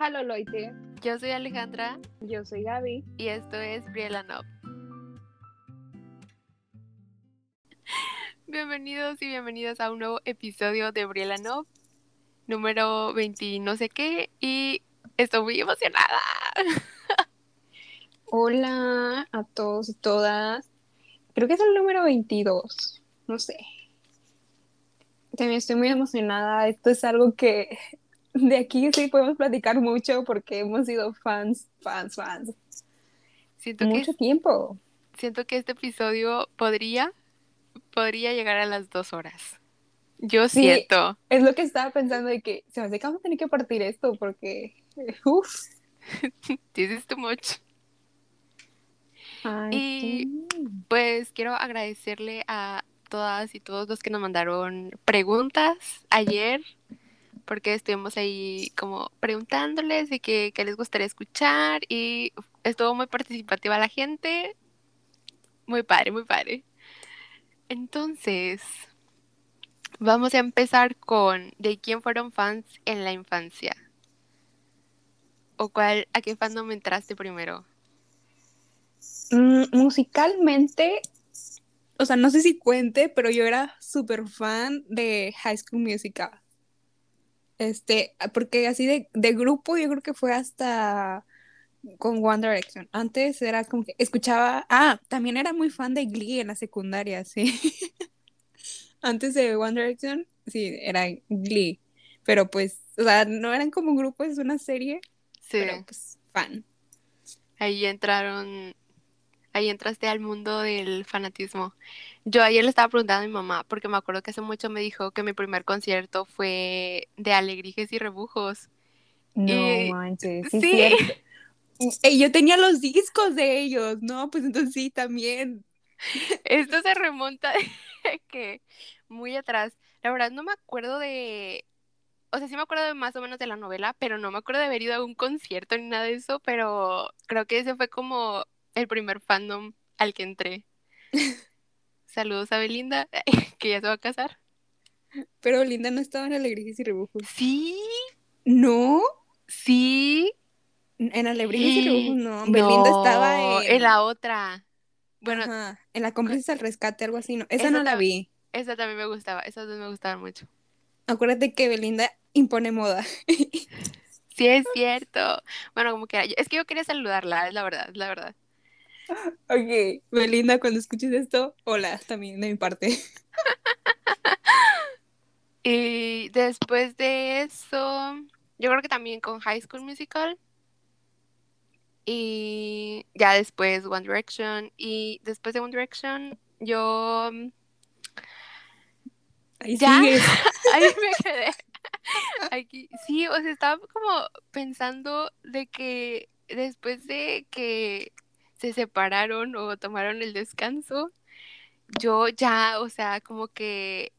Halo Loite, Yo soy Alejandra yo soy Gaby. y esto es Briella Nob. Bienvenidos y bienvenidas a un nuevo episodio de Briella Nob, número 20 no sé qué, y estoy muy emocionada. Hola a todos y todas. Creo que es el número 22, no sé. También estoy muy emocionada. Esto es algo que de aquí sí podemos platicar mucho porque hemos sido fans, fans, fans. Siento que, Mucho tiempo. siento que este episodio podría, podría llegar a las dos horas. Yo Sí. siento. Es lo que estaba pensando de que se me hace que vamos a tener que partir esto porque, uff. This is too much. Ay, Y- sí. Pues quiero agradecerle a todas y todos los que nos mandaron preguntas ayer, porque estuvimos ahí como preguntándoles de qué, les gustaría escuchar y estuvo muy participativa la gente. Muy padre, muy padre. Entonces, vamos a empezar con ¿de quién fueron fans en la infancia? ¿O cuál, a qué fandom entraste primero? Mm, musicalmente, o sea, no sé si cuente, pero yo era súper fan de High School Musical. Este, porque así de, de grupo yo creo que fue hasta con One Direction. Antes era como que escuchaba, ah, también era muy fan de Glee en la secundaria, sí. Antes de One Direction, sí, era Glee. Pero pues, o sea, no eran como grupos, es una serie, Sí. pero pues fan. Ahí entraron, ahí entraste al mundo del fanatismo. Yo ayer le estaba preguntando a mi mamá, porque me acuerdo que hace mucho me dijo que mi primer concierto fue de Alegrijes y Rebujos. No Y- manches, sí, sí. yo tenía los discos de ellos, ¿no? Pues entonces sí, también. Esto se remonta de que muy atrás. La verdad no me acuerdo de, o sea, sí me acuerdo de más o menos de la novela, pero no me acuerdo de haber ido a un concierto ni nada de eso, pero creo que ese fue como el primer fandom al que entré. Saludos a Belinda, que ya se va a casar. Pero Linda no estaba en Alegrías y Rebujos. Sí, ¿No? sí. En Alegrías y Rebujos no. No, Belinda estaba en... en la otra. Bueno, Ajá, en la cómplice al rescate, algo así, ¿no? Esa Esa no la vi. esa también me gustaba, esas dos me gustaban mucho. Acuérdate que Belinda impone moda. Sí, es cierto. Bueno, como que es que yo quería saludarla, es la verdad, es la verdad. Ok, Belinda, cuando escuches esto, hola, también de mi parte. Y después de eso, yo creo que también con High School Musical. Y ya después One Direction. Y después de One Direction, yo mm, Ahí ¿Ya? sigues. ahí me quedé. Aquí, sí, o sea, estaba como pensando de que después de que se separaron o tomaron el descanso, yo ya, o sea, como que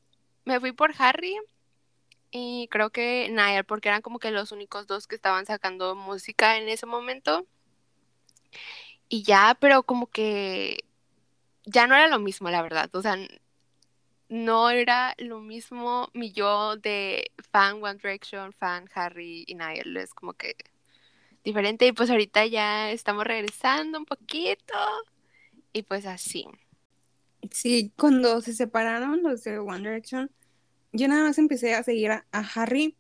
me fui por Harry y creo que Niall, porque eran como que los únicos dos que estaban sacando música en ese momento. Y ya, pero como que ya no era lo mismo, la verdad. O sea, no era lo mismo mi yo de fan One Direction, fan Harry y Niall. Es como que diferente. Y pues ahorita ya estamos regresando un poquito. Y pues así. Sí, cuando se separaron los de One Direction, yo nada más empecé a seguir a, Harry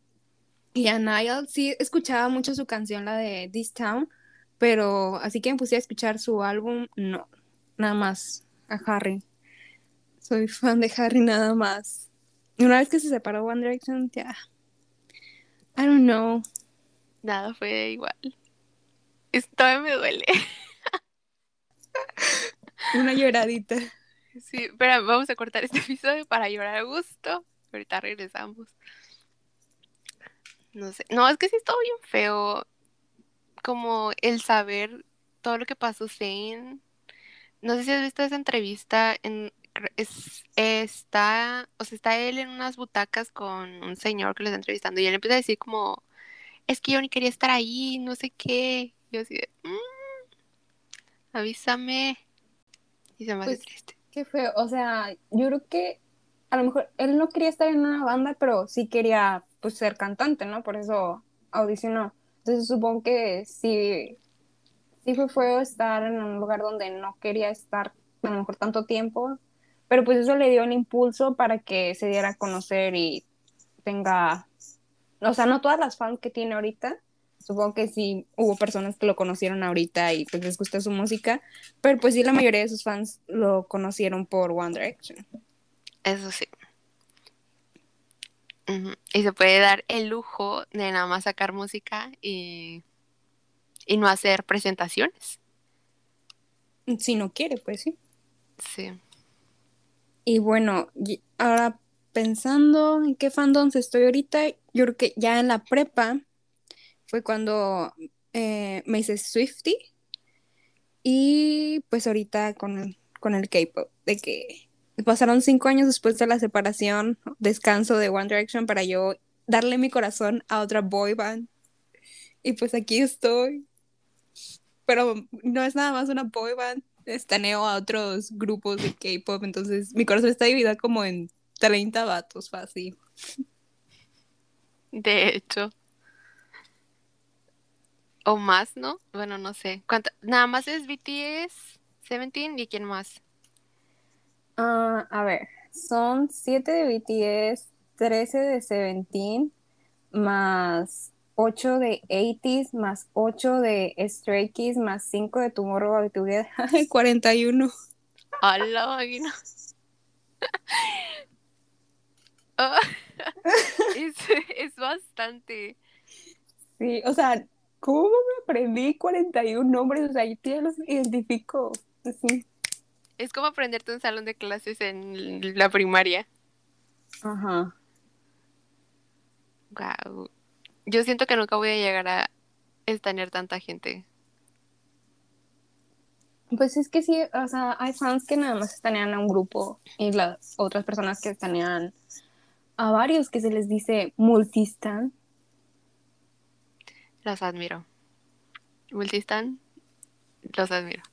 y a Niall. Sí, escuchaba mucho su canción, la de This Town, pero así que me puse a escuchar su álbum, no, nada más a Harry. Soy fan de Harry nada más. Una vez que se separó One Direction, ya. I don't know. Nada fue igual. Esto todavía me duele. Una lloradita. Sí, pero vamos a cortar este episodio para llorar a gusto. Ahorita regresamos. No sé. No, es que sí estuvo bien feo. Como el saber todo lo que pasó Zane. No sé si has visto esa entrevista. En, es- está, o sea, está él en unas butacas con un señor que le está entrevistando y él empieza a decir como, es que yo ni quería estar ahí, no sé qué. Yo así de, "Mm, avísame. Y se me hace Pues, triste. Qué feo. O sea, yo creo que a lo mejor él no quería estar en una banda, pero sí quería pues ser cantante, ¿no? Por eso audicionó. Entonces supongo que sí, sí fue feo estar en un lugar donde no quería estar a lo mejor tanto tiempo, pero pues eso le dio el impulso para que se diera a conocer y tenga, o sea, no todas las fans que tiene ahorita, supongo que sí hubo personas que lo conocieron ahorita y pues les gusta su música, pero pues sí la mayoría de sus fans lo conocieron por One Direction. Eso sí. Y se puede dar el lujo de nada más sacar música y, y no hacer presentaciones. Si no quiere, pues sí. Sí. Y bueno, ahora pensando en qué fandoms estoy ahorita, yo creo que ya en la prepa fue cuando eh, me hice Swifty. Y pues ahorita con, con el K-pop, de que pasaron cinco años después de la separación, descanso de One Direction para yo darle mi corazón a otra boy band. Y pues aquí estoy. Pero no es nada más una boy band, estaneo a otros grupos de K-pop, entonces mi corazón está dividido como en 30 vatos fácil. De hecho. O más, ¿no? Bueno, no sé. Nada más es BTS, 17 y quién más. Ah, a ver, son 7 de BTS, 13 de Seventeen, más 8 de 80s, más 8 de Stray Kids, más 5 de Tomorrow Together. 41. ¡Hala, máquina! Es, es bastante. Sí, o sea, ¿cómo me aprendí 41 nombres? O sea, yo ya los identifico. Así. Es como aprenderte un salón de clases en la primaria. Ajá. Wow. Yo siento que nunca voy a llegar a estanear tanta gente. Pues es que sí, o sea, hay fans que nada más estanean a un grupo y las otras personas que estanean a varios que se les dice multistan. Los admiro. Multistan, los admiro.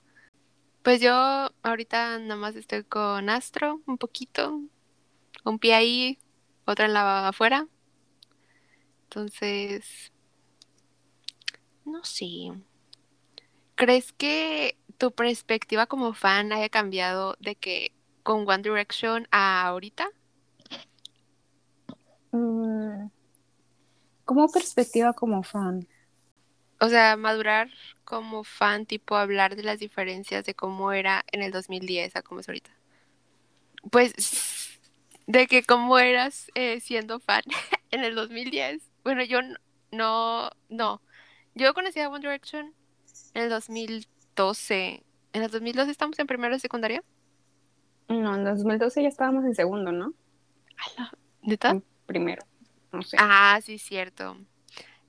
Pues yo ahorita nada más estoy con Astro un poquito, un pie ahí, otra en la afuera. Entonces, no sé. ¿Crees que tu perspectiva como fan haya cambiado de que con One Direction a ahorita? Mm, ¿Cómo perspectiva como fan? O sea, madurar como fan, tipo hablar de las diferencias de cómo era en el 2010 a cómo es ahorita. Pues de que cómo eras eh, siendo fan en el 2010. Bueno, yo no, no. Yo conocí a One Direction en el 2012. ¿En el 2012 estamos en primero de secundaria? No, en el 2012 ya estábamos en segundo, ¿no? ¿Neta? Primero, no sé. Ah, sí, cierto.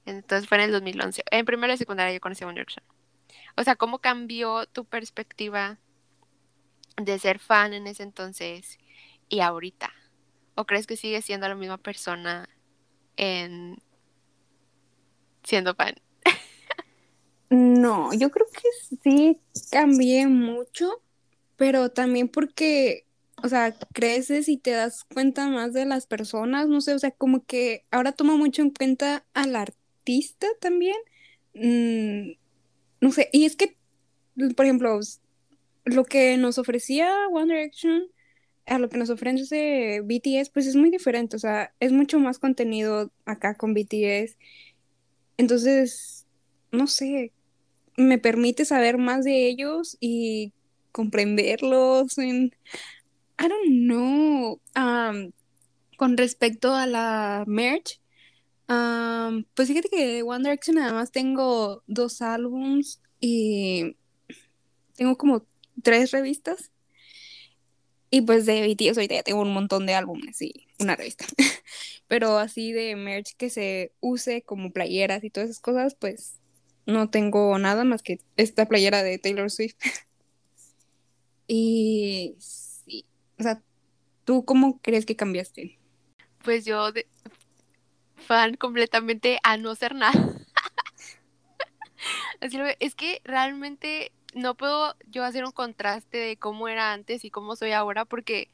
Entonces fue en el 2011. En primero de secundaria yo conocí a One Direction. O sea, ¿cómo cambió tu perspectiva de ser fan en ese entonces y ahorita? ¿O crees que sigues siendo la misma persona en siendo fan? no, yo creo que sí cambié mucho, pero también porque, o sea, creces y te das cuenta más de las personas, no sé, o sea, como que ahora tomo mucho en cuenta al artista también. Mm, no sé, y es que, por ejemplo, lo que nos ofrecía One Direction a lo que nos ofrece BTS, pues es muy diferente, o sea, es mucho más contenido acá con BTS. Entonces, no sé, me permite saber más de ellos y comprenderlos en... I don't know. con respecto a la merch, pues fíjate que One Direction nada más tengo dos álbums y tengo como tres revistas. Y pues de BTS ahorita ya tengo un montón de álbumes y una revista. Pero así de merch que se use como playeras y todas esas cosas, pues no tengo nada más que esta playera de Taylor Swift. y o sea, ¿tú cómo crees que cambiaste? Pues yo fan completamente a no ser nada. es que realmente no puedo yo hacer un contraste de cómo era antes y cómo soy ahora porque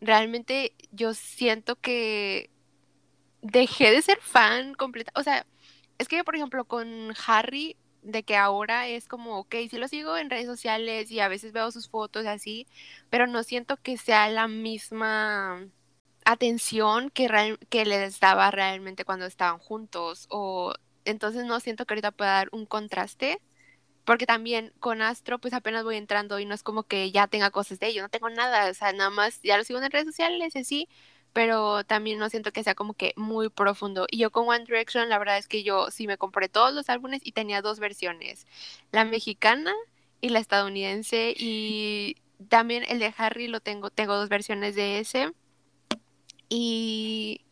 realmente yo siento que dejé de ser fan completa, o sea, es que, por ejemplo, con Harry, de que ahora es como, ok, sí lo sigo en redes sociales y a veces veo sus fotos así, pero no siento que sea la misma atención que, real, que les daba realmente cuando estaban juntos o entonces no siento que ahorita pueda dar un contraste porque también con Astro pues apenas voy entrando y no es como que ya tenga cosas de ellos, no tengo nada, o sea, nada más ya lo sigo en redes sociales y así, pero también no siento que sea como que muy profundo. Y yo con One Direction, la verdad es que yo sí me compré todos los álbumes y tenía dos versiones, la mexicana y la estadounidense y también el de Harry lo tengo, tengo dos versiones de ese y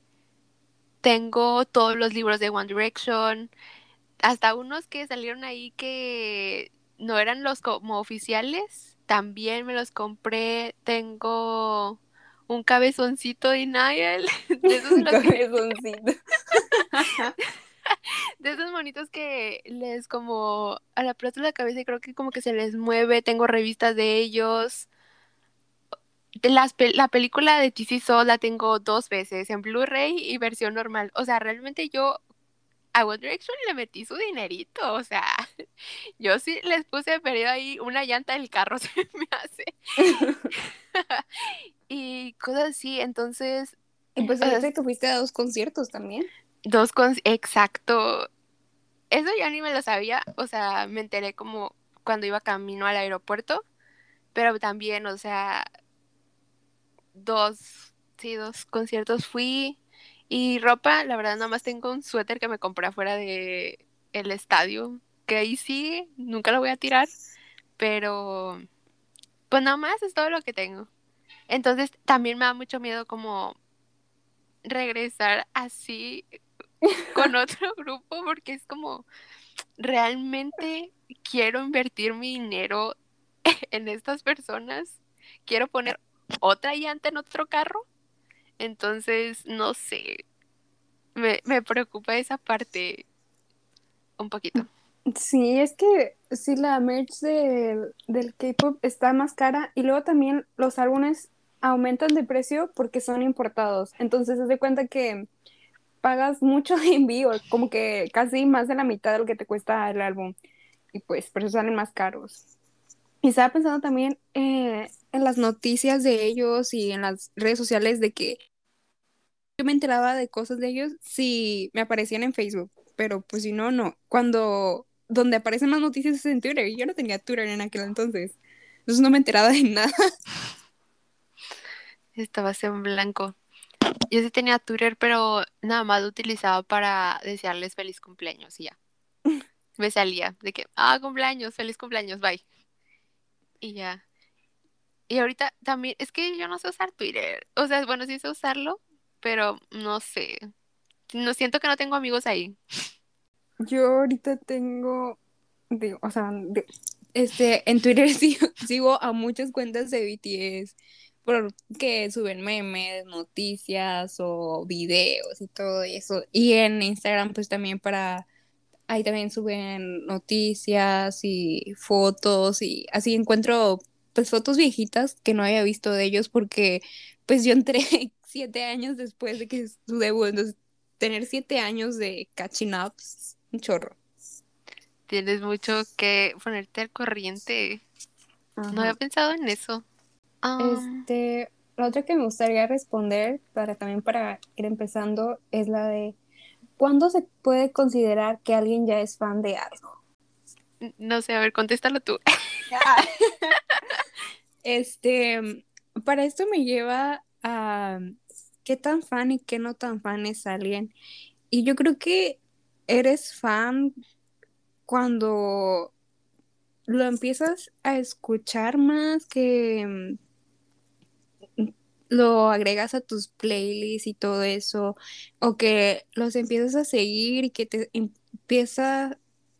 tengo todos los libros de One Direction, hasta unos que salieron ahí que no eran los como oficiales, también me los compré, tengo un cabezoncito de Niall. De esos un cabezoncito. de esos monitos que les como a la plaza de la cabeza y creo que como que se les mueve. Tengo revistas de ellos. De las la película de TC Soul la tengo dos veces, en Blu-ray y versión normal. O sea, realmente yo a One Direction le metí su dinerito, o sea, yo sí les puse perdido ahí una llanta del carro, se me hace. Y cosas así, entonces... Y pues que fuiste a dos conciertos también. Dos con exacto. Eso ya ni me lo sabía, o sea, me enteré como cuando iba camino al aeropuerto, pero también, o sea, dos, sí, dos conciertos fui y ropa, la verdad, nada más tengo un suéter que me compré afuera de el estadio, que ahí sí, nunca lo voy a tirar, pero pues nada más es todo lo que tengo. Entonces también me da mucho miedo como regresar así con otro grupo porque es como realmente quiero invertir mi dinero en estas personas, quiero poner otra llanta en otro carro entonces, no sé, me, me preocupa esa parte un poquito. Sí, es que sí, la merch del K-pop está más cara y luego también los álbumes aumentan de precio porque son importados. Entonces, se de cuenta que pagas mucho de envío, como que casi más de la mitad de lo que te cuesta el álbum. Y pues, por eso salen más caros. Y estaba pensando también eh, en las noticias de ellos y en las redes sociales de que yo me enteraba de cosas de ellos si me aparecían en Facebook, pero pues si no, no. Cuando, donde aparecen más noticias es en Twitter, y yo no tenía Twitter en aquel entonces, entonces no me enteraba de nada. Estabas en blanco. Yo sí tenía Twitter, pero nada más lo utilizaba para desearles feliz cumpleaños y ya. Me salía de que, ah, cumpleaños, feliz cumpleaños, bye. Y ya. Y ahorita también, es que yo no sé usar Twitter. O sea, bueno, sí sé usarlo, pero no sé. No siento que no tengo amigos ahí. Yo ahorita tengo, digo, o sea, este, en Twitter sigo, sigo, a muchas cuentas de BTS porque suben memes, noticias o videos y todo eso. Y en Instagram pues también para, ahí también suben noticias y fotos y así encuentro pues fotos viejitas que no había visto de ellos porque pues yo entré siete años después de que su debut. Entonces, tener siete años de catching up un chorro. Tienes mucho que ponerte al corriente. No había pensado en eso. Este, la otra que me gustaría responder, para también para ir empezando, es la de ¿cuándo se puede considerar que alguien ya es fan de algo? No sé, a ver, contéstalo tú. este, para esto me lleva a qué tan fan y qué no tan fan es alguien. Y yo creo que eres fan cuando lo empiezas a escuchar más, que mm, lo agregas a tus playlists y todo eso, o que los empiezas a seguir y que te empieza,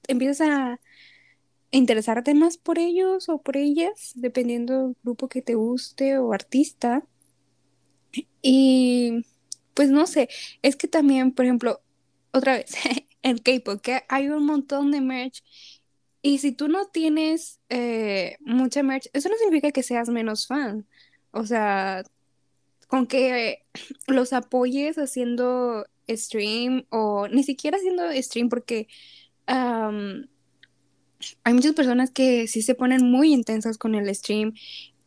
empiezas a interesarte más por ellos o por ellas, dependiendo del grupo que te guste o artista. Y pues no sé, es que también, por ejemplo, otra vez, el K-pop, que hay un montón de merch. Y si tú no tienes eh, mucha merch, eso no significa que seas menos fan. O sea, con que los apoyes haciendo stream o ni siquiera haciendo stream porque hay muchas personas que sí se ponen muy intensas con el stream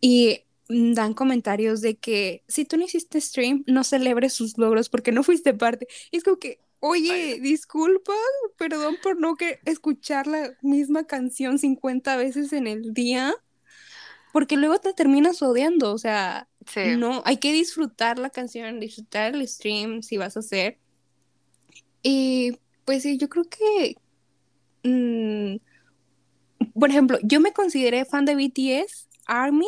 y dan comentarios de que si tú no hiciste stream, no celebres sus logros porque no fuiste parte. Y es como que, oye, disculpa, perdón por no que escuchar la misma canción 50 veces en el día, porque luego te terminas odiando, o sea, no, hay que disfrutar la canción, disfrutar el stream si vas a hacer. Y pues sí, yo creo que, mm, por ejemplo, yo me consideré fan de BTS, Army,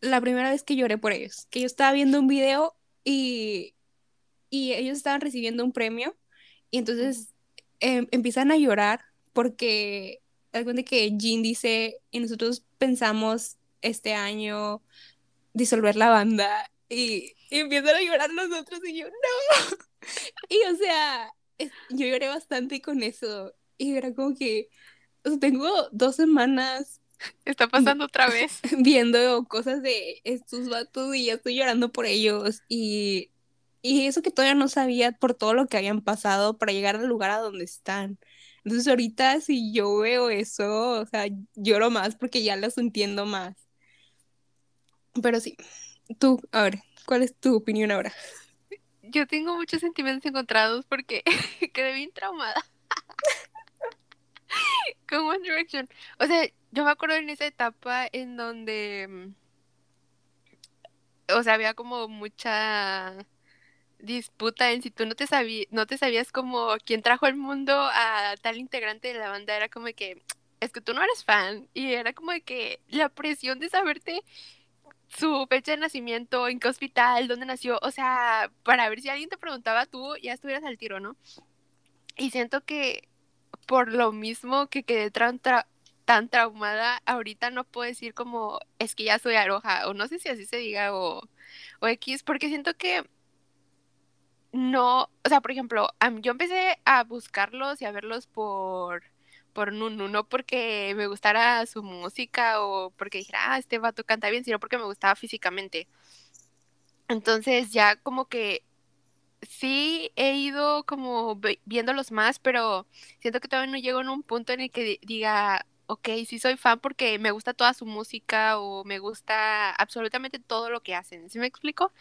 la primera vez que lloré por ellos, que yo estaba viendo un video y, y ellos estaban recibiendo un premio y entonces em, empiezan a llorar porque de que Jin dice y nosotros pensamos este año disolver la banda y, empiezan a llorar los otros y yo no y o sea yo lloré bastante con eso y era como que tengo dos semanas Está pasando otra vez. Viendo cosas de estos vatos y ya estoy llorando por ellos. Y, y eso que todavía no sabía por todo lo que habían pasado para llegar al lugar a donde están. Entonces ahorita si yo veo eso, o sea, lloro más porque ya los entiendo más. Pero sí, tú, a ver, ¿cuál es tu opinión ahora? Yo tengo muchos sentimientos encontrados porque quedé bien traumada con One Direction. O sea, yo me acuerdo en esa etapa en donde, mm, o sea, había como mucha disputa en si tú no te sabías, no te sabías como quién trajo al mundo a tal integrante de la banda, era como que, es que tú no eres fan, y era como que la presión de saberte su fecha de nacimiento, en qué hospital, dónde nació, o sea, para ver si alguien te preguntaba, tú ya estuvieras al tiro, ¿no? Y siento que por lo mismo que quedé tan, tan traumada, ahorita no puedo decir como es que ya soy aroja, o no sé si así se diga, o, o X, porque siento que no, o sea, por ejemplo, yo empecé a buscarlos y a verlos por por Nunu, no porque me gustara su música o porque dijera, ah, este vato canta bien, sino porque me gustaba físicamente. Entonces ya como que sí he ido como viéndolos más, pero siento que todavía no llego en un punto en el que diga, ok, sí soy fan porque me gusta toda su música o me gusta absolutamente todo lo que hacen. ¿Sí me explico?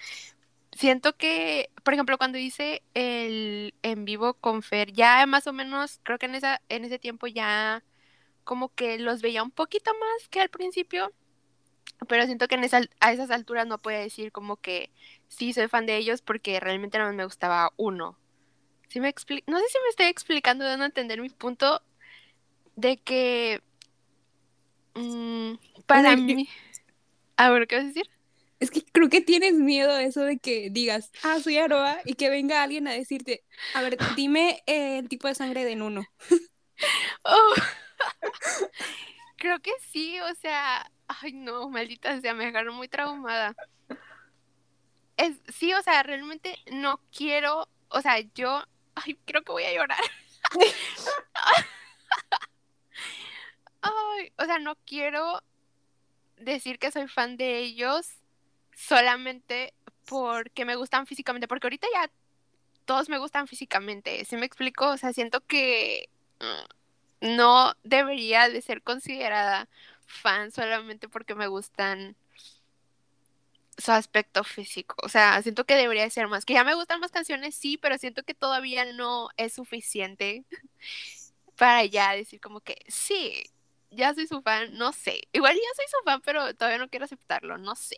Siento que, por ejemplo, cuando hice el en vivo con Fer, ya más o menos, creo que en, esa, en ese tiempo ya como que los veía un poquito más que al principio, pero siento que en esa, a esas alturas no puedo decir como que sí soy fan de ellos porque realmente no me gustaba uno. ¿Sí me no sé si me estoy explicando dando a entender mi punto de que Mm, para mí. A ver, ¿qué vas a decir? Es que creo que tienes miedo a eso de que digas, ah, soy Aroa, y que venga alguien a decirte, a ver, dime el tipo de sangre de Nuno. Oh. creo que sí, o sea, ay no, maldita sea, me agarró muy traumada. Es, sí, o sea, realmente no quiero, o sea, yo, ay, creo que voy a llorar. Ay, o sea, no quiero decir que soy fan de ellos solamente porque me gustan físicamente, porque ahorita ya todos me gustan físicamente, ¿sí me explico? O sea, siento que mm, no debería de ser considerada fan solamente porque me gustan su aspecto físico. O sea, siento que debería ser más. Que ya me gustan más canciones, sí, pero siento que todavía no es suficiente para ya decir como que sí, ya soy su fan, no sé. Igual ya soy su fan, pero todavía no quiero aceptarlo, no sé.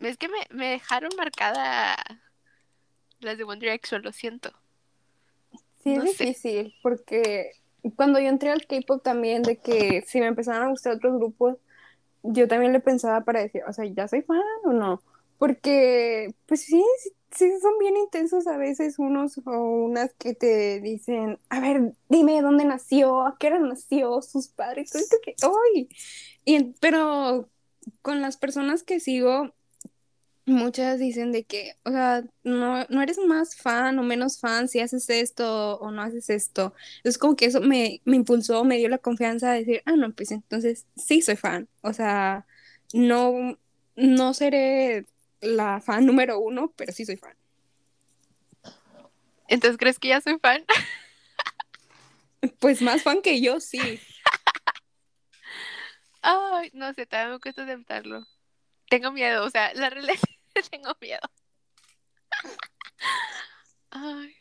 Es que me, dejaron marcada las de One Direction, lo siento. Sí, es difícil, porque cuando yo entré al K-pop también, de que si me empezaron a gustar otros grupos, yo también le pensaba para decir, o sea, ¿ya soy fan o no? Porque, pues sí, sí, son bien intensos a veces unos o unas que te dicen, a ver, dime dónde nació, a qué hora nació, sus padres, todo esto que, ¡ay! Y, pero con las personas que sigo, muchas dicen de que, o sea, no, no eres más fan o menos fan si haces esto o no haces esto. Es como que eso me, me impulsó, me dio la confianza de decir, ah, no, pues entonces sí soy fan. O sea, no, no seré la fan número uno, pero sí soy fan. Entonces, ¿crees que ya soy fan? Pues más fan que yo, sí. Ay, no sé, todavía me cuesta aceptarlo. Tengo miedo, o sea, la realidad tengo miedo. Ay.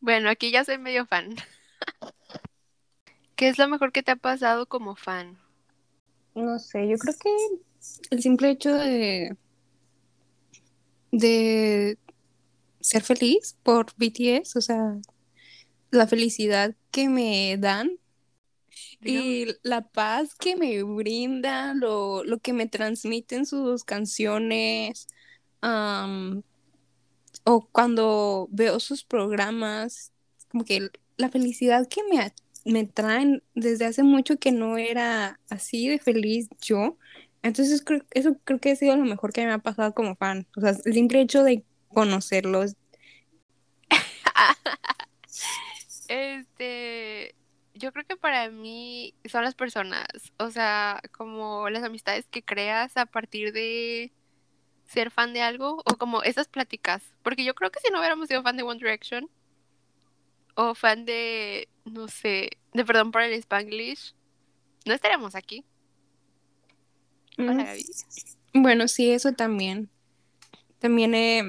Bueno, aquí ya soy medio fan. ¿Qué es lo mejor que te ha pasado como fan? No sé, yo creo que el simple hecho de de ser feliz por BTS, o sea, la felicidad que me dan y la paz que me brinda, lo, lo que me transmiten sus canciones, o cuando veo sus programas, como que la felicidad que me, me traen desde hace mucho que no era así de feliz yo. Entonces creo, eso creo que ha sido lo mejor que me ha pasado como fan. O sea, el simple hecho de conocerlos. Este, yo creo que para mí son las personas, o sea, como las amistades que creas a partir de ser fan de algo o como esas pláticas, porque yo creo que si no hubiéramos sido fan de One Direction o fan de, no sé, de Perdón por el Spanglish, no estaríamos aquí. Hola, Mm, Gaby. Bueno, sí, eso también. También, eh,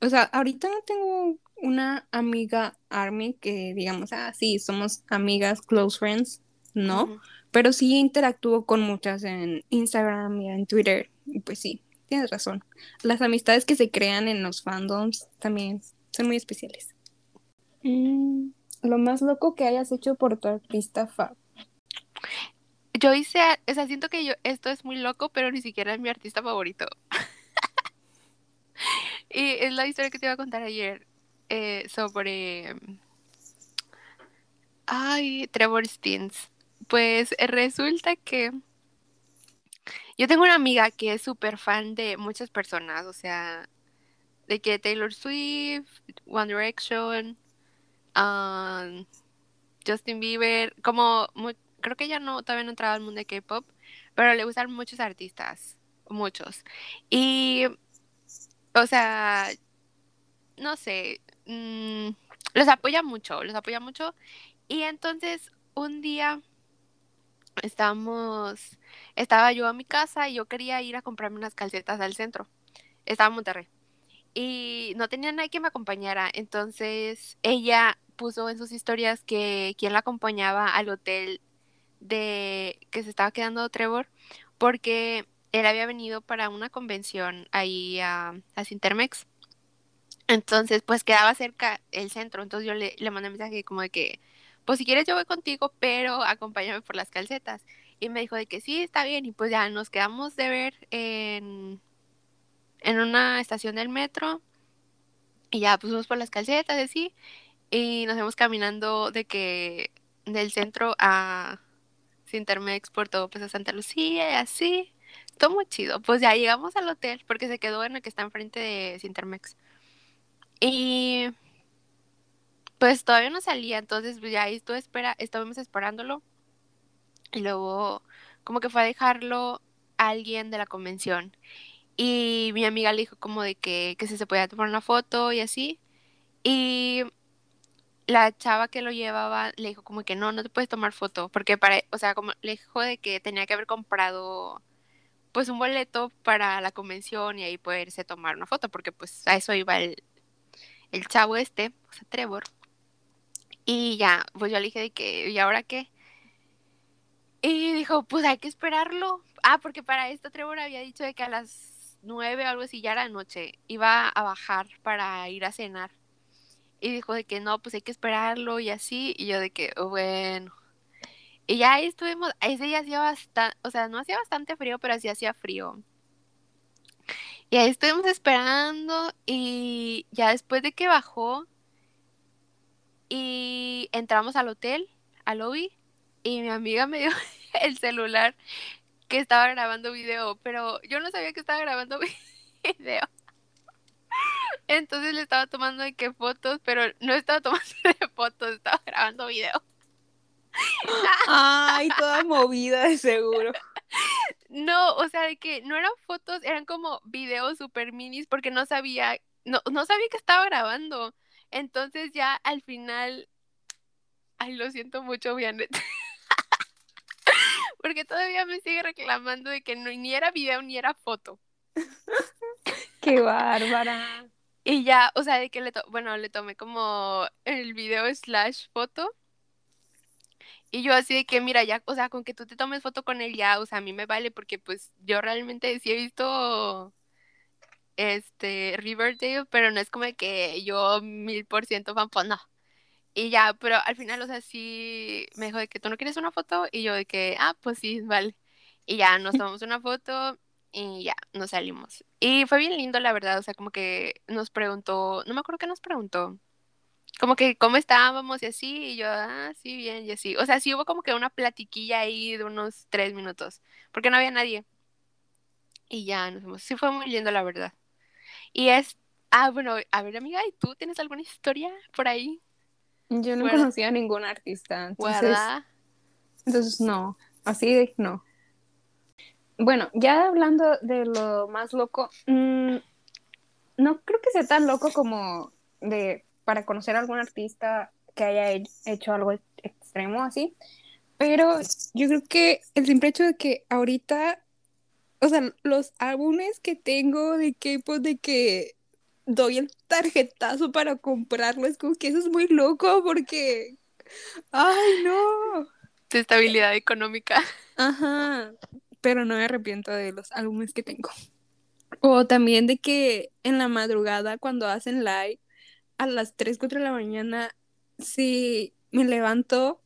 o sea, ahorita no tengo una amiga Army que digamos, ah, sí, somos amigas, close friends, no, pero sí interactúo con muchas en Instagram y en Twitter, y pues sí, tienes razón. Las amistades que se crean en los fandoms también son muy especiales. Mm, lo más loco que hayas hecho por tu artista fab. Yo hice, o sea, siento que yo, esto es muy loco, pero ni siquiera es mi artista favorito. Y es la historia que te iba a contar ayer eh, sobre. Ay, Trevor Stins. Pues resulta que yo tengo una amiga que es súper fan de muchas personas, o sea, de que Taylor Swift, One Direction, um, Justin Bieber, como creo que ella no todavía no entraba al mundo de K-pop, pero le gustan muchos artistas, muchos. Y, o sea, no sé, mm, los apoya mucho, los apoya mucho. Y entonces un día estábamos, estaba yo a mi casa y yo quería ir a comprarme unas calcetas al centro. Estaba en Monterrey. Y no tenía nadie que me acompañara. Entonces ella puso en sus historias que quien la acompañaba al hotel de que se estaba quedando Trevor, porque él había venido para una convención ahí a, a Cintermex. Entonces, pues quedaba cerca el centro. Entonces yo le, le mandé un mensaje como de que, pues si quieres yo voy contigo, pero acompáñame por las calcetas. Y me dijo de que sí, está bien. Y pues ya nos quedamos de ver en, en una estación del metro. Y ya pusimos por las calcetas, así. Y nos fuimos caminando de que del centro a Cintermex por todo, pues a Santa Lucía y así. Todo muy chido. Pues ya llegamos al hotel porque se quedó en el que está enfrente de Cintermex. Y pues todavía no salía, entonces pues, ya ahí estuve espera, estábamos esperándolo. Y luego como que fue a dejarlo alguien de la convención. Y mi amiga le dijo como de que, que se podía tomar una foto y así. Y la chava que lo llevaba le dijo como que no, no te puedes tomar foto. Porque para, o sea, como le dijo de que tenía que haber comprado pues un boleto para la convención y ahí poderse tomar una foto. Porque pues a eso iba el, el chavo este, o sea, Trevor. Y ya, pues yo le dije de que, ¿y ahora qué? Y dijo, pues hay que esperarlo. Ah, porque para esto Trevor había dicho de que a las nueve o algo así ya era noche, iba a bajar para ir a cenar. Y dijo de que no, pues hay que esperarlo y así. Y yo de que, "Oh, bueno. Y ya ahí estuvimos, ese día hacía bastante, o sea, no hacía bastante frío, pero sí hacía frío. Y ahí estuvimos esperando y ya después de que bajó y entramos al hotel, al lobby, y mi amiga me dio el celular que estaba grabando video, pero yo no sabía que estaba grabando video. Entonces le estaba tomando de qué fotos, pero no estaba tomando de fotos, estaba grabando video. Ay, toda movida de seguro. No, o sea, de que no eran fotos, eran como videos super minis porque no sabía, no, no sabía que estaba grabando. Entonces ya al final, ay, lo siento mucho, Vianet. porque todavía me sigue reclamando de que no, ni era video ni era foto. Qué bárbara. Y ya, o sea, de que le, bueno, le tomé como el video slash foto. Y yo así de que, mira, ya, o sea, con que tú te tomes foto con él ya, o sea, a mí me vale porque pues yo realmente sí he visto este Riverdale, pero no es como que yo mil por ciento fan, pues no. Y ya, pero al final, o sea, sí me dijo de que tú no quieres una foto y yo de que, ah, pues sí, vale. Y ya nos tomamos una foto y ya, nos salimos. Y fue bien lindo, la verdad, o sea, como que nos preguntó, no me acuerdo qué nos preguntó, como que cómo estábamos y así, y yo, ah, sí, bien, y así. O sea, sí hubo como que una platiquilla ahí de unos tres minutos, porque no había nadie. Y ya nos fuimos. Sí fue muy lindo, la verdad. Y es, ah, bueno, a ver, amiga, ¿y tú tienes alguna historia por ahí? Yo no conocía a ningún artista, entonces, entonces no, así de no. Bueno, ya hablando de lo más loco, mm, no creo que sea tan loco como de para conocer a algún artista que haya hecho algo extremo así, pero yo creo que el simple hecho de que ahorita, o sea, los álbumes que tengo de K-pop, de que doy el tarjetazo para comprarlo, es como que eso es muy loco porque, ay, no. Tu estabilidad económica. Ajá, pero no me arrepiento de los álbumes que tengo. O también de que en la madrugada cuando hacen live a las 3, 4 de la mañana, si me levanto,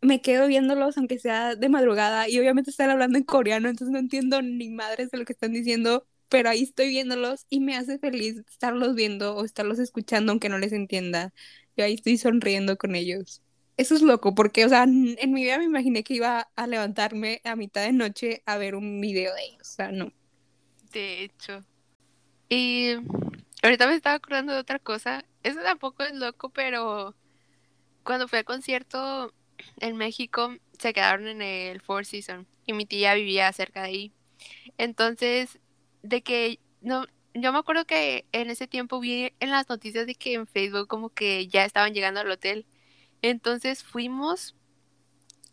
me quedo viéndolos, aunque sea de madrugada, y obviamente están hablando en coreano, entonces no entiendo ni madres de lo que están diciendo, pero ahí estoy viéndolos y me hace feliz estarlos viendo o estarlos escuchando, aunque no les entienda. Yo ahí estoy sonriendo con ellos. Eso es loco, porque, o sea, en mi vida me imaginé que iba a levantarme a mitad de noche a ver un video de ellos, o sea, no. De hecho. Y ahorita me estaba acordando de otra cosa eso tampoco es loco, pero cuando fui al concierto en México, se quedaron en el Four Seasons y mi tía vivía cerca de ahí. Entonces, de que no, yo me acuerdo que en ese tiempo vi en las noticias de que en Facebook como que ya estaban llegando al hotel. Entonces fuimos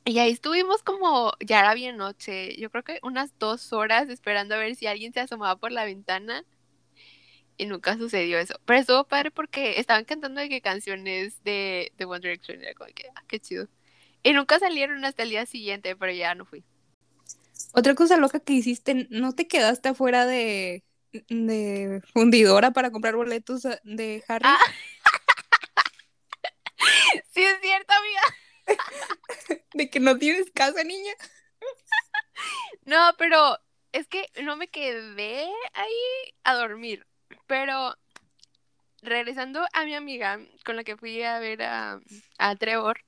y ahí estuvimos como, ya era bien noche, yo creo que unas dos horas esperando a ver si alguien se asomaba por la ventana y nunca sucedió eso. Pero estuvo padre porque estaban cantando de qué canciones de, de One Direction. Era como que, ah, qué chido. Y nunca salieron hasta el día siguiente, pero ya no fui. Otra cosa loca que hiciste, ¿no te quedaste afuera de, de fundidora para comprar boletos de Harry? Ah. sí, es cierto, amiga. de que no tienes casa, niña. no, pero es que no me quedé ahí a dormir. Pero regresando a mi amiga con la que fui a ver a, a Trevor,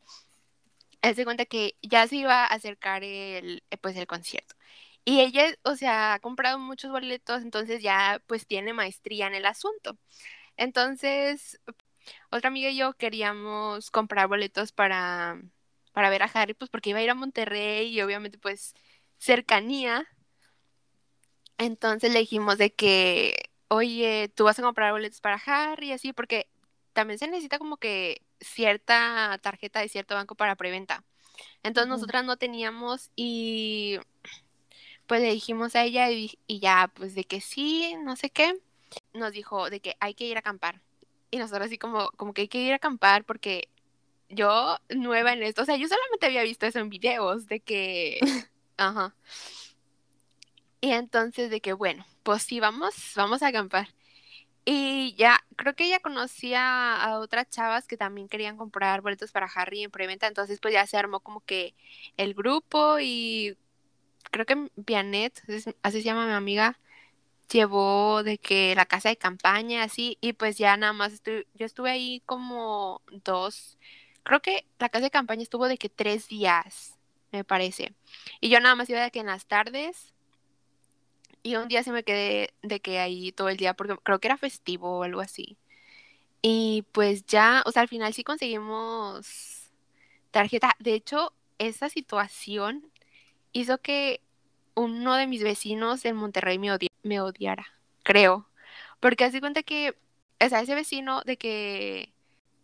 se cuenta que ya se iba a acercar el, pues, el concierto. Y ella, o sea, ha comprado muchos boletos, entonces ya pues tiene maestría en el asunto. Entonces, otra amiga y yo queríamos comprar boletos para, para ver a Harry, pues porque iba a ir a Monterrey y obviamente pues cercanía. Entonces le dijimos de que oye, tú vas a comprar boletos para Harry, así, porque también se necesita como que cierta tarjeta de cierto banco para preventa. Entonces nosotras no teníamos y pues le dijimos a ella y, ya, pues de que sí, no sé qué, nos dijo de que hay que ir a acampar. Y nosotros así como, como que hay que ir a acampar porque yo nueva en esto, o sea, yo solamente había visto eso en videos de que, ajá. Y entonces de que, bueno, pues sí, vamos, vamos a acampar. Y ya, creo que ella conocía a otras chavas que también querían comprar boletos para Harry en preventa, entonces pues ya se armó como que el grupo y creo que Vianet, así se llama mi amiga, llevó de que la casa de campaña, así, y pues ya nada más, yo estuve ahí como dos, creo que la casa de campaña estuvo de que tres días, me parece, y yo nada más iba de que en las tardes y un día sí me quedé de que ahí todo el día porque creo que era festivo o algo así. Y pues ya, o sea, al final sí conseguimos tarjeta. De hecho, esa situación hizo que uno de mis vecinos en Monterrey me, me odiara, creo. Porque hace cuenta que, o sea, ese vecino de que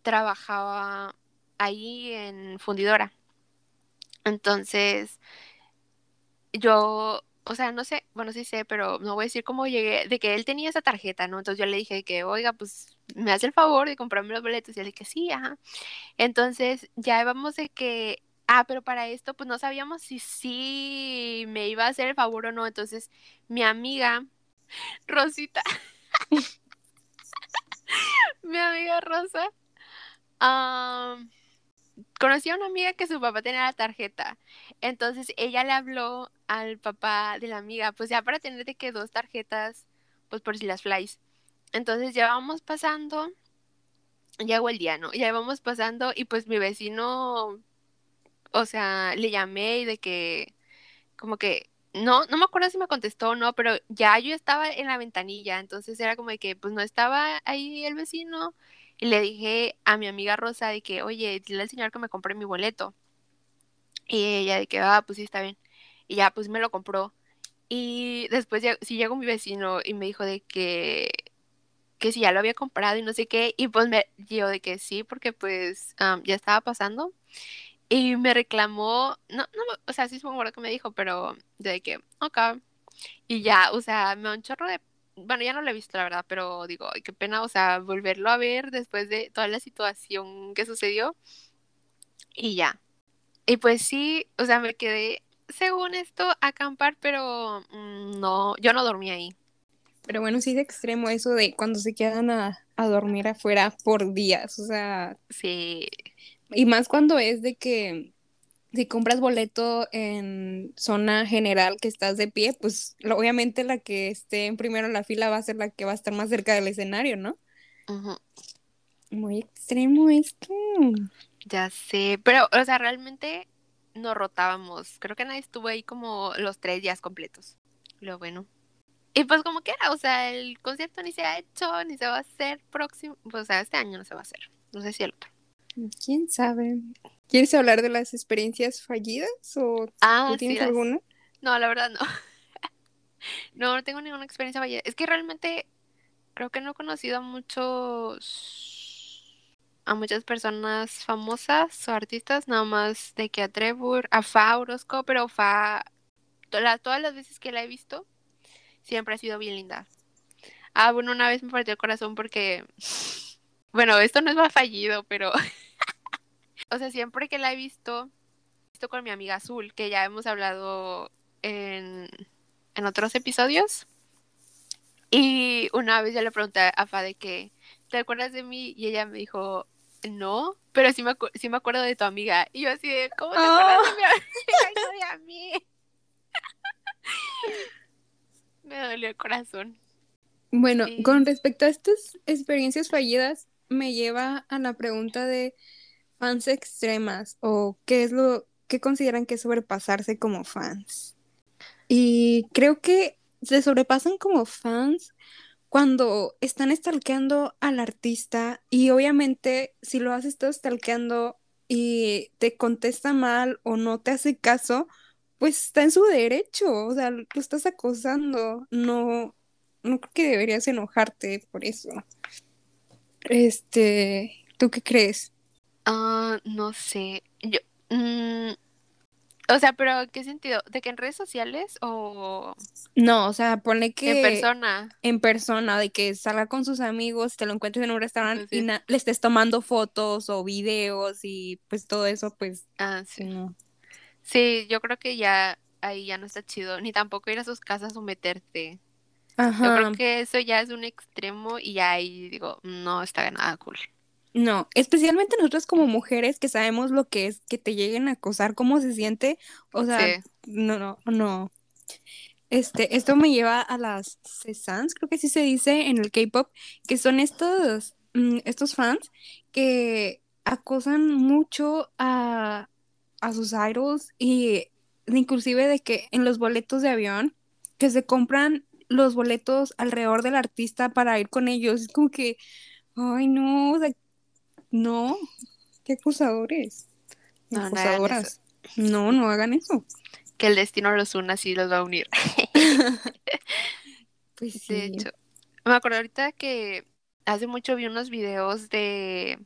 trabajaba ahí en fundidora. Entonces, yo, o sea, no sé, bueno, sí sé, pero no voy a decir cómo llegué, de que él tenía esa tarjeta, ¿no? Entonces yo le dije que, oiga, pues me hace el favor de comprarme los boletos. Y él dije, sí, ajá. Entonces ya vamos de que, ah, pero para esto, pues no sabíamos si sí me iba a hacer el favor o no. Entonces mi amiga, Rosita, mi amiga Rosa, um, conocí a una amiga que su papá tenía la tarjeta. Entonces ella le habló al papá de la amiga, pues ya para tener de que dos tarjetas, pues por si las flies. Entonces ya vamos pasando, llegó el día, ¿no? Ya vamos pasando y pues mi vecino, o sea, le llamé y de que, como que, no, no me acuerdo si me contestó o no, pero ya yo estaba en la ventanilla, entonces era como de que, pues no estaba ahí el vecino y le dije a mi amiga Rosa de que, oye, dile al señor que me compre mi boleto. Y ella de que, ah, pues sí, está bien. Y ya, pues me lo compró. Y después sí llegó mi vecino y me dijo de que, que si ya lo había comprado y no sé qué. Y pues me yo de que sí, porque pues ya estaba pasando. Y me reclamó, no, no, o sea, sí acuerdo que me dijo, pero de que, ok. Y ya, o sea, me da un chorro de bueno, ya no lo he visto, la verdad, pero digo, qué pena, o sea, volverlo a ver después de toda la situación que sucedió. Y ya. Y pues sí, o sea, me quedé, según esto, a acampar, pero mm, no, yo no dormí ahí. Pero bueno, sí es extremo eso de cuando se quedan a, a dormir afuera por días, o sea. Sí. Y más cuando es de que si compras boleto en zona general que estás de pie, pues obviamente la que esté en primero en la fila va a ser la que va a estar más cerca del escenario, ¿no? Muy extremo esto. Ya sé, pero, o sea, realmente nos rotábamos. Creo que nadie estuvo ahí como los tres días completos. Lo bueno. Y pues como que era, o sea, el concierto ni se ha hecho, ni se va a hacer próximo, pues, o sea, este año no se va a hacer. No sé si el otro. ¿Quién sabe? ¿Quieres hablar de las experiencias fallidas o ah, tienes alguna? No, la verdad no. no, no tengo ninguna experiencia fallida. Es que realmente creo que no he conocido a muchos a muchas personas famosas o artistas, nada más de que a Trevor, a Fa Orozco, pero Fa todas las veces que la he visto siempre ha sido bien linda. Ah, bueno, una vez me partió el corazón porque bueno, esto no es más fallido, pero O sea, siempre que la he visto, visto con mi amiga Azul, que ya hemos hablado en, en otros episodios. Y una vez yo le pregunté a Fa de que, ¿te acuerdas de mí? Y ella me dijo, no, pero sí me, sí me acuerdo de tu amiga. Y yo así de, ¿cómo te acuerdas de mi amiga y no de a mí? me dolió el corazón. Bueno, con respecto a estas experiencias fallidas, me lleva a la pregunta de fans extremas o qué es lo que consideran que es sobrepasarse como fans. Y creo que se sobrepasan como fans cuando están stalkeando al artista y obviamente si lo has estado stalkeando y te contesta mal o no te hace caso, pues está en su derecho, o sea, lo estás acosando, no, no creo que deberías enojarte por eso. Este, ¿tú qué crees? Ah, no sé. Yo, mm, o sea, pero ¿qué sentido? ¿De que en redes sociales o No, o sea, pone que en persona? en persona, de que salga con sus amigos, te lo encuentres en un restaurante y le estés tomando fotos o videos y pues todo eso, pues Ah, sí. Sí, yo creo que ya ahí ya no está chido, ni tampoco ir a sus casas o meterte. Yo creo que eso ya es un extremo y ahí digo, no está nada cool. No, especialmente nosotros como mujeres que sabemos lo que es que te lleguen a acosar, cómo se siente, o sea, no, no, no. Este, esto me lleva a las Cesans, creo que sí se dice en el K-pop, que son estos, mm, estos fans que acosan mucho a, a sus idols y inclusive de que en los boletos de avión, que se compran los boletos alrededor del artista para ir con ellos, es como que, ay no, o sea, no, qué acusadores. No, acusadoras. No, no hagan eso. que el destino los una así los va a unir. Pues sí. De hecho, me acuerdo ahorita que hace mucho vi unos videos de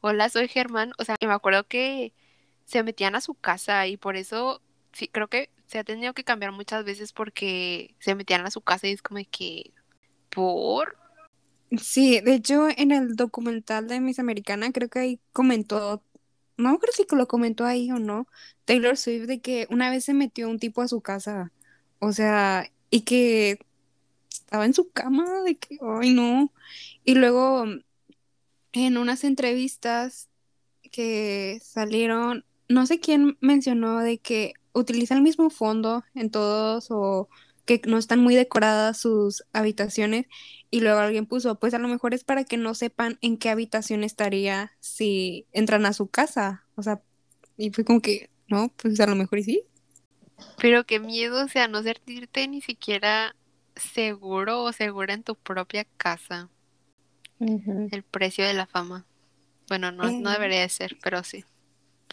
Hola, soy Germán. O sea, y me acuerdo que se metían a su casa y por eso sí, creo que se ha tenido que cambiar muchas veces porque se metían a su casa y es como que por Sí, de hecho, en el documental de Miss Americana, creo que ahí comentó, no creo si lo comentó ahí o no, Taylor Swift, de que una vez se metió un tipo a su casa, o sea, y que estaba en su cama, de que, ay, no. Y luego, en unas entrevistas que salieron, no sé quién mencionó de que utiliza el mismo fondo en todos o que no están muy decoradas sus habitaciones y luego alguien puso, pues a lo mejor es para que no sepan en qué habitación estaría si entran a su casa, o sea, y fue como que, no, pues a lo mejor y sí. Pero qué miedo, o sea, no sentirte ni siquiera seguro o segura en tu propia casa. El precio de la fama. Bueno, no, no debería de ser, pero sí.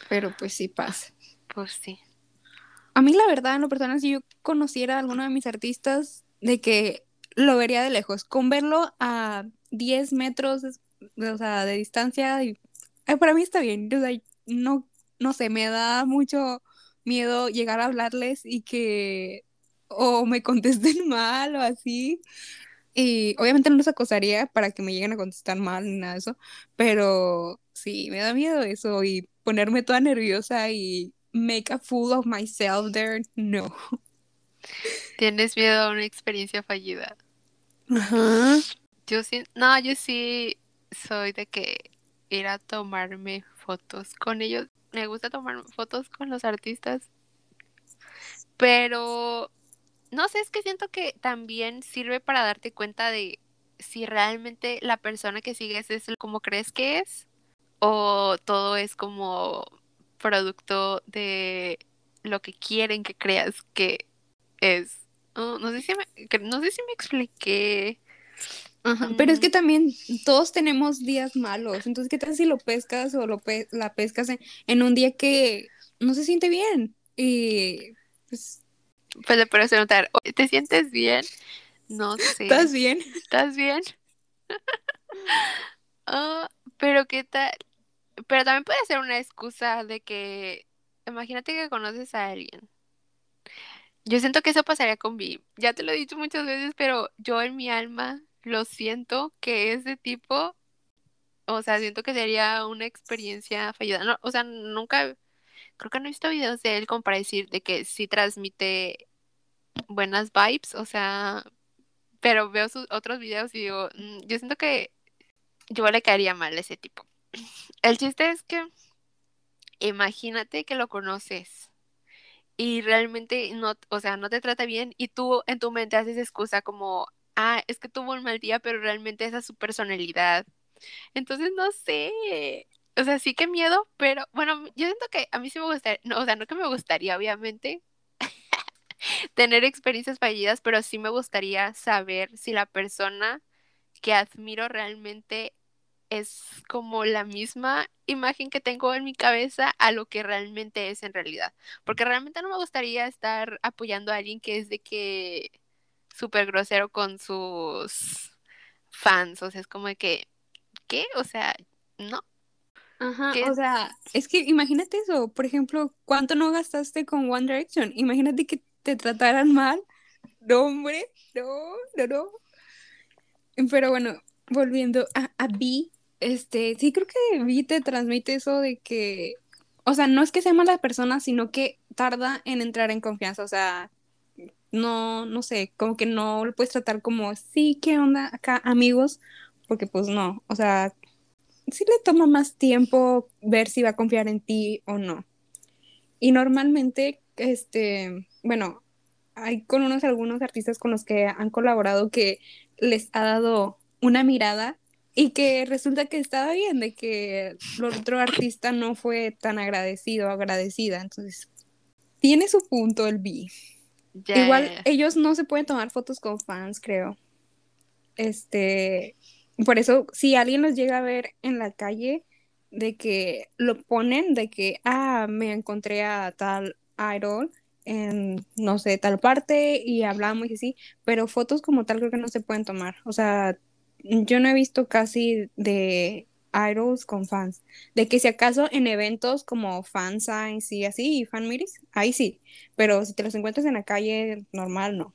Pero pues sí pasa. Pues sí. A mí la verdad, en lo personal, si yo conociera a alguno de mis artistas, de que lo vería de lejos, con verlo a 10 metros, o sea, de distancia, y, ay, para mí está bien, no, no sé, me da mucho miedo llegar a hablarles y que o me contesten mal o así, y obviamente no los acosaría para que me lleguen a contestar mal ni nada de eso, pero sí, me da miedo eso y ponerme toda nerviosa y make a fool of myself there, no. ¿Tienes miedo a una experiencia fallida? Ajá. Yo sí, no, yo sí soy de que ir a tomarme fotos con ellos. Me gusta tomar fotos con los artistas. Pero no sé, es que siento que también sirve para darte cuenta de si realmente la persona que sigues es como crees que es o todo es como producto de lo que quieren que creas que es. Oh, no sé si me, no sé si me expliqué. Ajá, pero es que Mm. también todos tenemos días malos, entonces ¿qué tal si lo pescas o lo pe- la pescas en, en un día que no se siente bien? Y pues, Pues le puedes preguntar, "Oye, ¿te sientes bien? No sé. ¿estás bien? ¿Estás bien? Ah, pero qué tal. Pero también puede ser una excusa de que, imagínate que conoces a alguien. Yo siento que eso pasaría con Vi. Ya te lo he dicho muchas veces, pero yo en mi alma lo siento que ese tipo, o sea, siento que sería una experiencia fallida. No, o sea, nunca, creo que no he visto videos de él como para decir de que sí transmite buenas vibes, o sea, pero veo sus otros videos y digo, "Mm, yo siento que yo le caería mal a ese tipo. El chiste es que imagínate que lo conoces y realmente no, o sea, no te trata bien y tú en tu mente haces excusa como, ah, es que tuvo un mal día, pero realmente esa es su personalidad. Entonces, no sé. O sea, sí que miedo, pero bueno, yo siento que a mí sí me gustaría, no, o sea, no que me gustaría, obviamente, tener experiencias fallidas, pero sí me gustaría saber si la persona que admiro realmente es como la misma imagen que tengo en mi cabeza a lo que realmente es en realidad. Porque realmente no me gustaría estar apoyando a alguien que es de que súper grosero con sus fans. O sea, es como de que, ¿qué? O sea, no. Ajá, ¿Qué? o sea, es que imagínate eso, por ejemplo, ¿cuánto no gastaste con One Direction? Imagínate que te trataran mal. No, hombre, no, no, no. Pero bueno, volviendo a, a Vi, este, sí creo que Vi te transmite eso de que, o sea, no es que sea mala persona, sino que tarda en entrar en confianza, o sea, no, no sé, como que no lo puedes tratar como, sí, ¿qué onda acá, amigos? Porque pues no, o sea, sí le toma más tiempo ver si va a confiar en ti o no. Y normalmente, este, bueno, hay con unos algunos artistas con los que han colaborado que les ha dado una mirada y que resulta que estaba bien, de que el otro artista no fue tan agradecido o agradecida. Entonces, tiene su punto el B. Igual ellos no se pueden tomar fotos con fans, creo. Este, por eso, si alguien los llega a ver en la calle, de que lo ponen, de que, ah, me encontré a tal idol, en, no sé, tal parte y hablamos y así, pero fotos como tal creo que no se pueden tomar. O sea, yo no he visto casi de idols con fans. De que si acaso en eventos como fansigns y así, y fan meetings, ahí sí. Pero si te los encuentras en la calle, normal, no.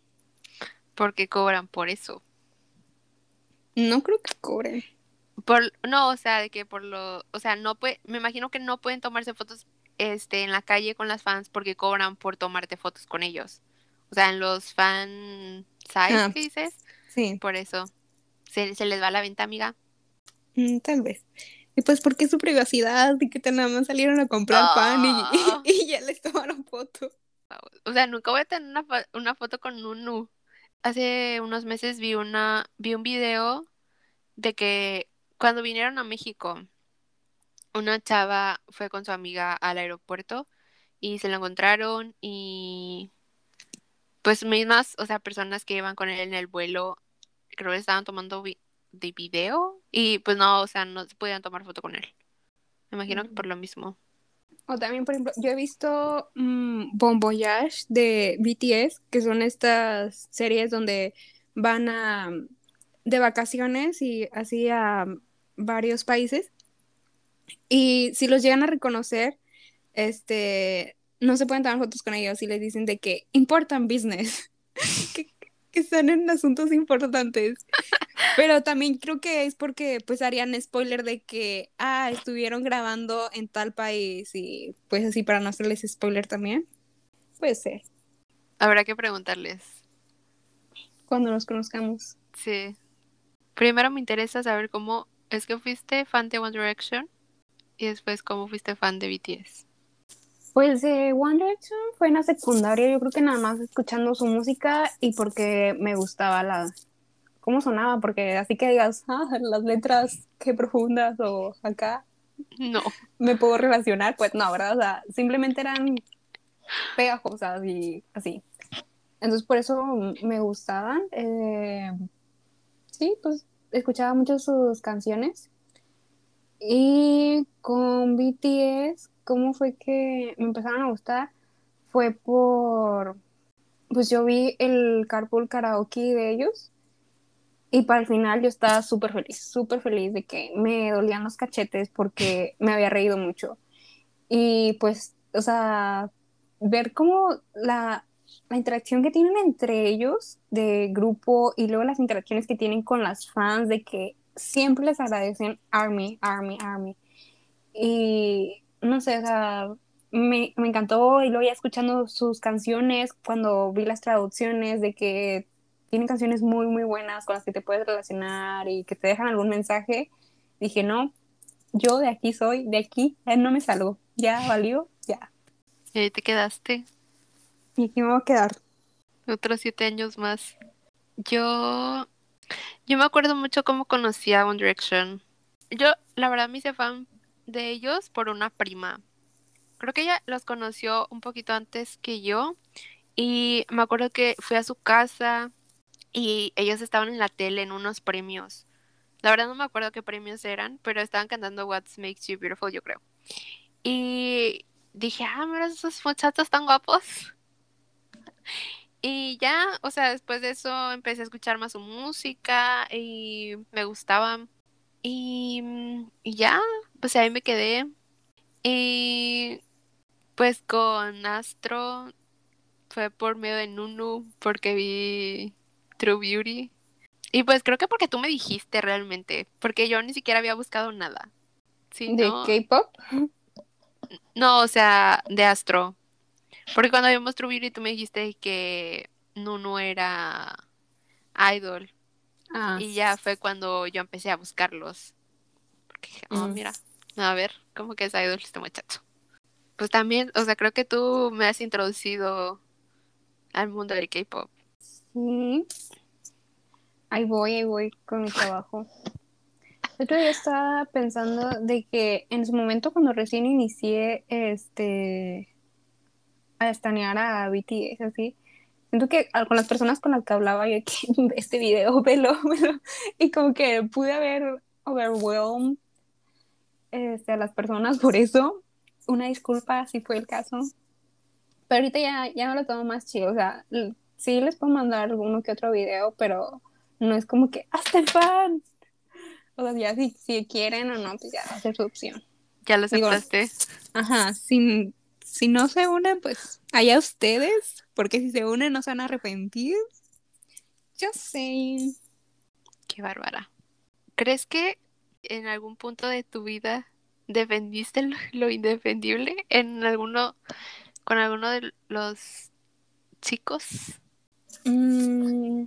Porque cobran por eso. No creo que cobren. Por, no, o sea, de que por lo, o sea, no puede, me imagino que no pueden tomarse fotos este, en la calle con las fans porque cobran por tomarte fotos con ellos. O sea, en los fan sites Ah, dices, Sí, por eso. Se, se les va la venta, amiga. mm, tal vez. Y pues porque es su privacidad y que te nada más salieron a comprar pan y, Ah. y, ya les tomaron foto. O sea, nunca voy a tener una, fo- una foto con Nunu. Hace unos meses vi una, vi un video de que cuando vinieron a México, una chava fue con su amiga al aeropuerto y se la encontraron y pues mismas, o sea, personas que iban con él en el vuelo, creo que estaban tomando vi- de video y pues no, o sea, no se podían tomar foto con él. Me imagino que Mm. por lo mismo. O también, por ejemplo, yo he visto mm, Bon Voyage de BTS, que son estas series donde van a de vacaciones y así a varios países. Y si los llegan a reconocer, este, no se pueden tomar fotos con ellos y les dicen de que important business, que, que están en asuntos importantes. Pero también creo que es porque pues harían spoiler de que, ah, estuvieron grabando en tal país y pues así para no hacerles spoiler también. Puede ser, Habrá que preguntarles. cuando nos conozcamos. Sí. Primero me interesa saber cómo es que fuiste fan de One Direction y después cómo fuiste fan de BTS. Pues de One Direction fue en la secundaria, yo creo que nada más escuchando su música y porque me gustaba la cómo sonaba, porque así que digas, ah, las letras qué profundas o acá No. me puedo relacionar, pues no, ¿verdad? O sea, simplemente eran pegajosas y así. Entonces por eso me gustaban. eh, sí, pues escuchaba mucho sus canciones. Y con BTS, ¿cómo fue que me empezaron a gustar? Fue por, pues yo vi el Carpool Karaoke de ellos y para el final yo estaba súper feliz, súper feliz de que me dolían los cachetes porque me había reído mucho. Y pues, o sea, ver cómo la, la interacción que tienen entre ellos de grupo y luego las interacciones que tienen con las fans de que siempre les agradecen Army, Army, Army. Y no sé, o sea, me, me encantó y luego ya escuchando sus canciones, cuando vi las traducciones de que tienen canciones muy, muy buenas con las que te puedes relacionar y que te dejan algún mensaje, dije, no, yo de aquí soy, de aquí eh, no me salgo, ya valió, ya. Y ahí te quedaste Y aquí me voy a quedar. otros siete años más. Yo, yo me acuerdo mucho cómo conocí a One Direction. Yo, la verdad, me hice fan de ellos por una prima. Creo que ella los conoció un poquito antes que yo. Y me acuerdo que fui a su casa y ellos estaban en la tele en unos premios. La verdad no me acuerdo qué premios eran, pero estaban cantando What Makes You Beautiful, yo creo. Y dije, ah, mira esos muchachos tan guapos. Y ya, o sea, después de eso empecé a escuchar más su música y me gustaba. Y, mm, y ya, pues ahí me quedé. Y pues con Astro fue por medio de Nunu, porque vi True Beauty. Y pues creo que porque tú me dijiste realmente, porque yo ni siquiera había buscado nada. ¿De no, K-pop? no, o sea, de Astro. Porque cuando vimos True Beauty tú me dijiste que Nunu era idol. Ah, Y ya fue cuando yo empecé a buscarlos. Porque dije, oh, Mm. mira, a ver, ¿cómo que es idol este muchacho? Pues también, o sea, creo que tú me has introducido al mundo del K-pop. sí. Ahí voy, ahí voy con mi trabajo. El otro día estaba pensando de que en su momento cuando recién inicié este a estanear a BTS así, siento que con las personas con las que hablaba yo que este video, velo, velo, y como que pude haber overwhelmed este, a las personas por eso. Una disculpa si fue el caso. Pero ahorita ya, ya me lo tomo más chido. O sea, sí les puedo mandar alguno que otro video, pero no es como que hasta el fan. O sea, ya si, si quieren o no, pues ya va a ser su opción. Ya lo aceptaste. ajá, si, si no se unen, pues allá ustedes, porque si se unen no se van a arrepentir. Yo sé. Qué bárbara. ¿Crees que en algún punto de tu vida defendiste lo, indefendible en alguno con alguno de los chicos? Mm,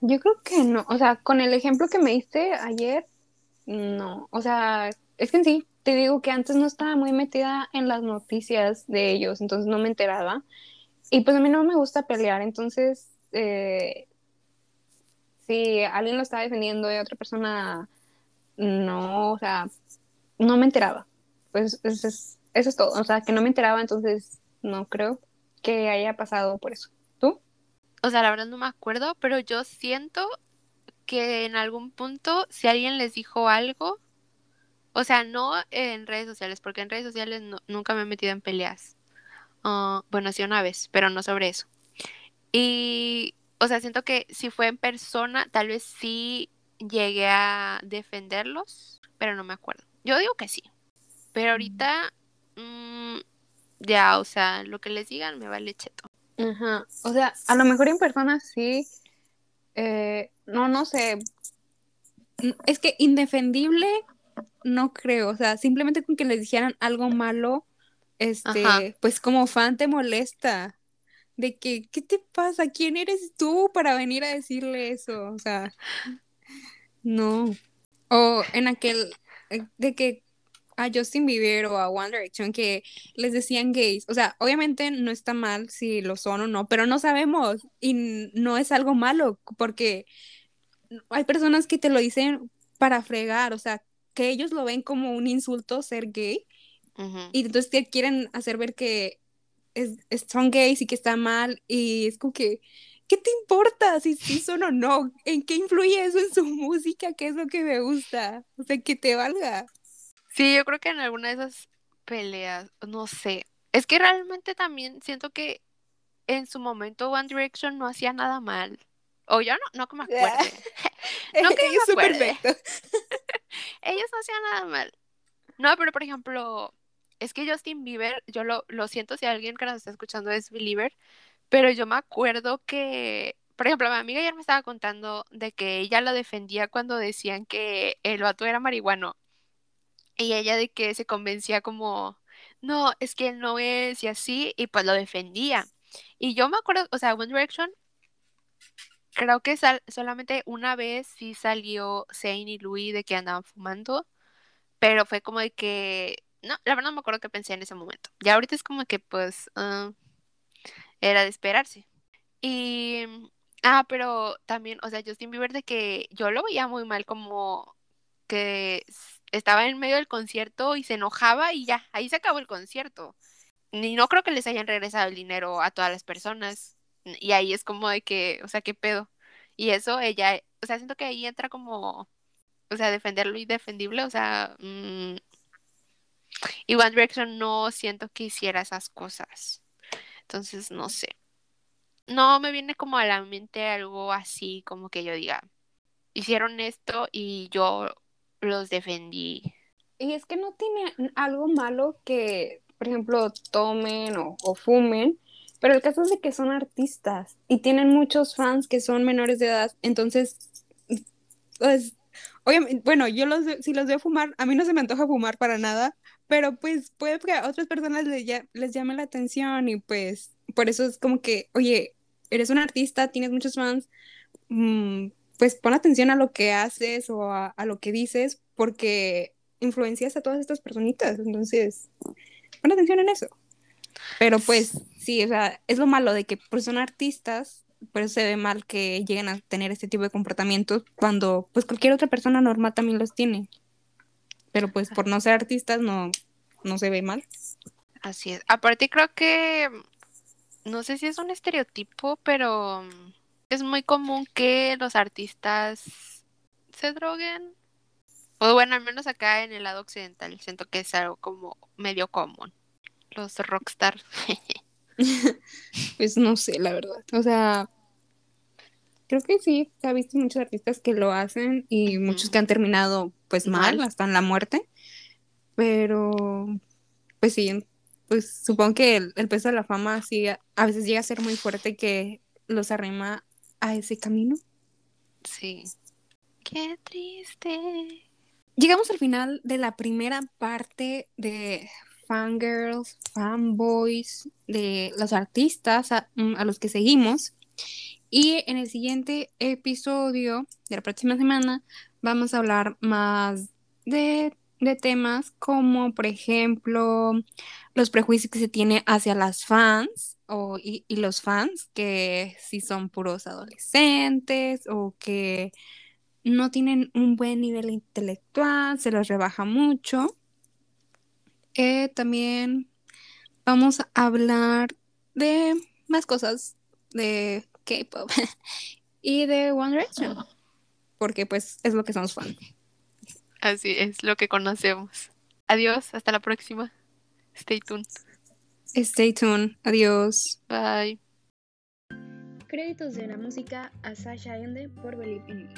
yo creo que no. O sea, con el ejemplo que me diste ayer, no. O sea, es que en sí, te digo que antes no estaba muy metida en las noticias de ellos, entonces no me enteraba. Y pues a mí no me gusta pelear, entonces eh, si alguien lo estaba defendiendo y otra persona no, o sea, no me enteraba. Pues eso es, eso es todo, o sea, que no me enteraba, entonces no creo que haya pasado por eso. ¿Tú? O sea, la verdad no me acuerdo, pero yo siento que en algún punto, si alguien les dijo algo, o sea, no en redes sociales, porque en redes sociales nunca me he metido en peleas. Ah, bueno, sí una vez, pero no sobre eso. Y o sea, siento que si fue en persona, tal vez sí llegué a defenderlos, pero no me acuerdo. Yo digo que sí. Pero ahorita, mm, ya, o sea, lo que les digan me vale cheto. Ajá. O sea, a lo mejor en persona sí. Eh, no, no sé. Es que indefendible, no creo. O sea, simplemente con que les dijeran algo malo, este, pues como fan te molesta de que, ¿qué te pasa? ¿Quién eres tú para venir a decirle eso? O sea, no. O en aquel, eh, de que a Justin Bieber o a One Direction que les decían gays. O sea, obviamente no está mal si lo son o no, pero no sabemos y no es algo malo porque hay personas que te lo dicen para fregar, o sea, que ellos lo ven como un insulto ser gay y entonces te quieren hacer ver que es, son gays y que está mal y es como que, ¿qué te importa si, si son o no? ¿En qué influye eso en su música? ¿Qué es lo que me gusta? O sea, que te valga. Sí, yo creo que en alguna de esas peleas, no sé. Es que realmente también siento que en su momento One Direction no hacía nada mal. O yo no, no que me acuerde. no que me acuerde. Ellos no hacían nada mal. No, pero por ejemplo, es que Justin Bieber, yo lo, lo siento si alguien que nos está escuchando es Believer, pero yo me acuerdo que, por ejemplo, mi amiga ayer me estaba contando de que ella lo defendía cuando decían que el vato era marihuano. Y ella de que se convencía como, no, es que él no es y así, y pues lo defendía. Y yo me acuerdo, o sea, One Direction, creo que solamente una vez sí salió Zayn y Louis de que andaban fumando, pero fue como de que no, la verdad no me acuerdo qué pensé en ese momento. Ya ahorita es como que pues ah, era de esperarse. Y, ah, pero también, o sea, Justin Bieber de que yo lo veía muy mal como que estaba en medio del concierto y se enojaba y ya, ahí se acabó el concierto. Y no creo que les hayan regresado el dinero a todas las personas. Y ahí es como de que, o sea, ¿qué pedo? Y eso ella, o sea, siento que ahí entra como, o sea, defender lo indefendible, o sea, mm, y One Direction no siento que hiciera esas cosas. Entonces, no sé. No me viene como a la mente algo así, como que yo diga, hicieron esto y yo los defendí. Y es que no tiene algo malo que, por ejemplo, tomen o, o fumen, pero el caso es de que son artistas y tienen muchos fans que son menores de edad, entonces, pues, bueno, yo los, si los veo fumar, a mí no se me antoja fumar para nada, pero pues puede que a otras personas les, les llame la atención y pues por eso es como que, oye, eres un artista, tienes muchos fans, mm, pues pon atención a lo que haces o a, lo que dices porque influencias a todas estas personitas, entonces pon atención en eso. Pero pues sí, o sea, es lo malo de que pues son artistas, pero se ve mal que lleguen a tener este tipo de comportamientos cuando pues cualquier otra persona normal también los tiene pero pues por no ser artistas no, no se ve mal. Así es. Aparte creo que, no sé si es un estereotipo, pero es muy común que los artistas se droguen. O bueno, al menos acá en el lado occidental siento que es algo como medio común. Los rockstars. pues no sé, la verdad. O sea, creo que sí, se ha visto muchos artistas que lo hacen y muchos que han terminado pues mal, Mal. hasta en la muerte. Pero, pues sí, pues supongo que el, el peso de la fama sí a, a veces llega a ser muy fuerte que los arrima a ese camino. Sí. Qué triste. Llegamos al final de la primera parte de fangirls, fanboys, de los artistas a, mm, a los que seguimos. Y en el siguiente episodio de la próxima semana vamos a hablar más de, de temas como, por ejemplo, los prejuicios que se tiene hacia las fans o, y, y los fans, que si son puros adolescentes o que no tienen un buen nivel intelectual, se los rebaja mucho. Eh, también vamos a hablar de más cosas de K-pop y de One Direction, porque pues es lo que somos fan. Así es lo que conocemos. Adiós, hasta la próxima. Stay tuned. Stay tuned. Adiós. Bye. Créditos de la música a Sasha Ende por Believe in Me.